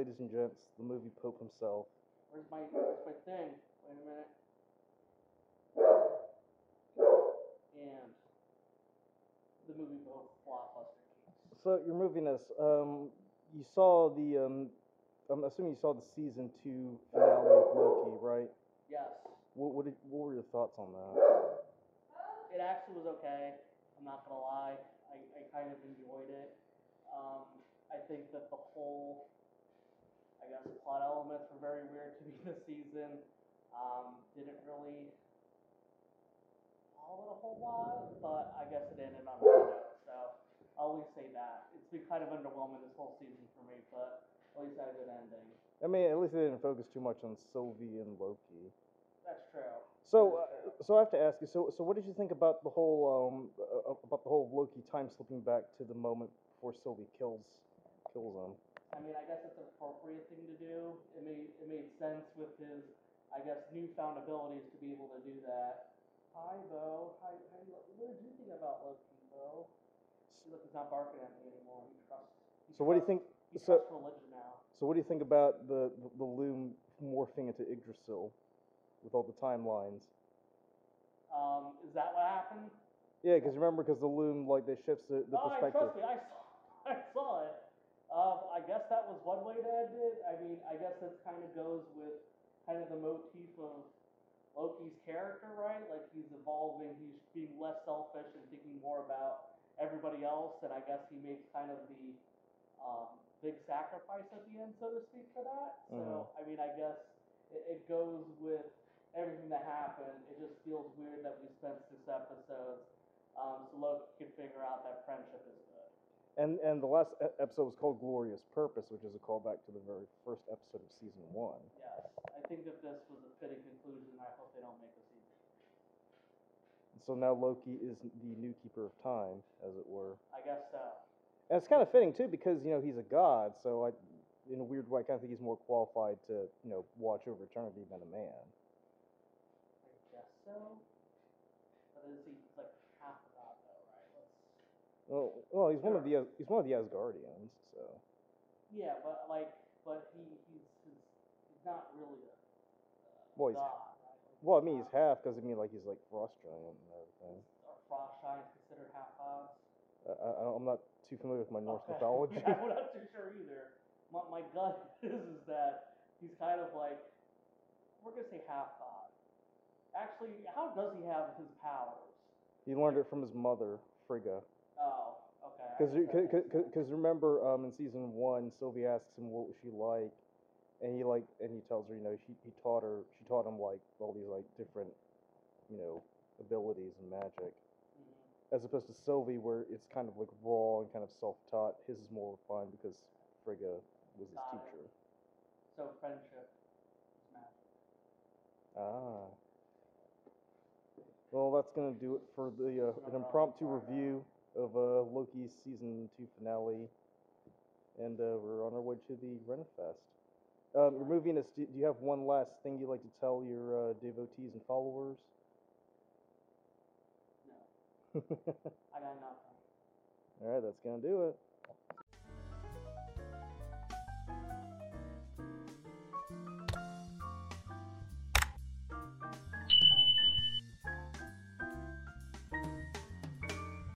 ladies and gents, the movie Pope himself. Where's my where's my thing? Wait a minute. And the movie blockbuster case. So you're moving us. Um, you saw the. Um, I'm assuming you saw the season two finale of Loki, right? Yes. What, what, did, what were your thoughts on that? It actually was okay. I'm not gonna lie. I, I kind of enjoyed it. Um, I think that the whole, guess, plot elements were very weird to me this season. Um, didn't really follow it a whole lot, but I guess it ended on a high note. So I'll always say that. It's been kind of underwhelming this whole season for me, but at least had a good ending. I mean, at least they didn't focus too much on Sylvie and Loki. That's true. So, uh, so I have to ask you. So, so what did you think about the whole um uh, about the whole Loki time slipping back to the moment before Sylvie kills kills him? I mean, I guess it's an appropriate thing to do. It made it made sense with his, I guess, newfound abilities to be able to do that. Hi, Bo. Hi, how you, what did you think about Loki, Bo? Look, he's not barking at me anymore. He trusts. He So, what do you think? He so- trusts religion now. So, what do you think about the the, the loom morphing into Yggdrasil with all the timelines? Um, is that what happened? Yeah, because remember, because the loom like they shifts the, the oh, I perspective. trust me. I saw. I saw I guess that was one way to end it. I mean, I guess that kind of goes with kind of the motif of Loki's character, right? Like he's evolving, he's being less selfish and thinking more about everybody else, and I guess he makes kind of the um, big sacrifice at the end, so to speak, for that. So, I mean, I guess it, it goes with everything that happened. It just feels weird that we spent six episodes um, so Loki can figure out that friendship is good. And and the last episode was called Glorious Purpose, which is a callback to the very first episode of season one. Yes, I think that this was a fitting conclusion. I hope they don't make a season. So now Loki is the new keeper of time, as it were. I guess so. And it's kind of fitting too, because you know he's a god. So I, in a weird way, I kind of think he's more qualified to you know watch over eternity than a man. I guess so. But is he he's like half a god though, right? Let's. Well, well, he's one of the he's one of the Asgardians. So Yeah, but like, but he he's he's, he's not really a, a Well, he's- god, right? Like, well, I mean he's half because I mean like he's like frost giant and everything. Are frost giants considered half gods? I, I, I'm not too familiar with my Norse Okay. mythology. yeah, I'm not too sure either. My, my gut is, is that he's kind of like, we're going to say half god. Actually, how does he have his powers? he learned it from his mother, Frigga. Because guess that makes sense. remember um, in season one, Sylvie asks him what was she like, and he like and he tells her you know she he taught her she taught him like all these like different you know abilities and magic Mhm. as opposed to Sylvie where it's kind of like raw and kind of self taught. His is more refined because Frigga was his teacher. So friendship is magic. Ah. Well, that's gonna do it for the uh, an impromptu review of uh, Loki's season two finale, and uh, we're on our way to the Renfest. Um, you're moving us. Do you have one last thing you'd like to tell your uh, devotees and followers? No, I got nothing. All right, that's gonna do it.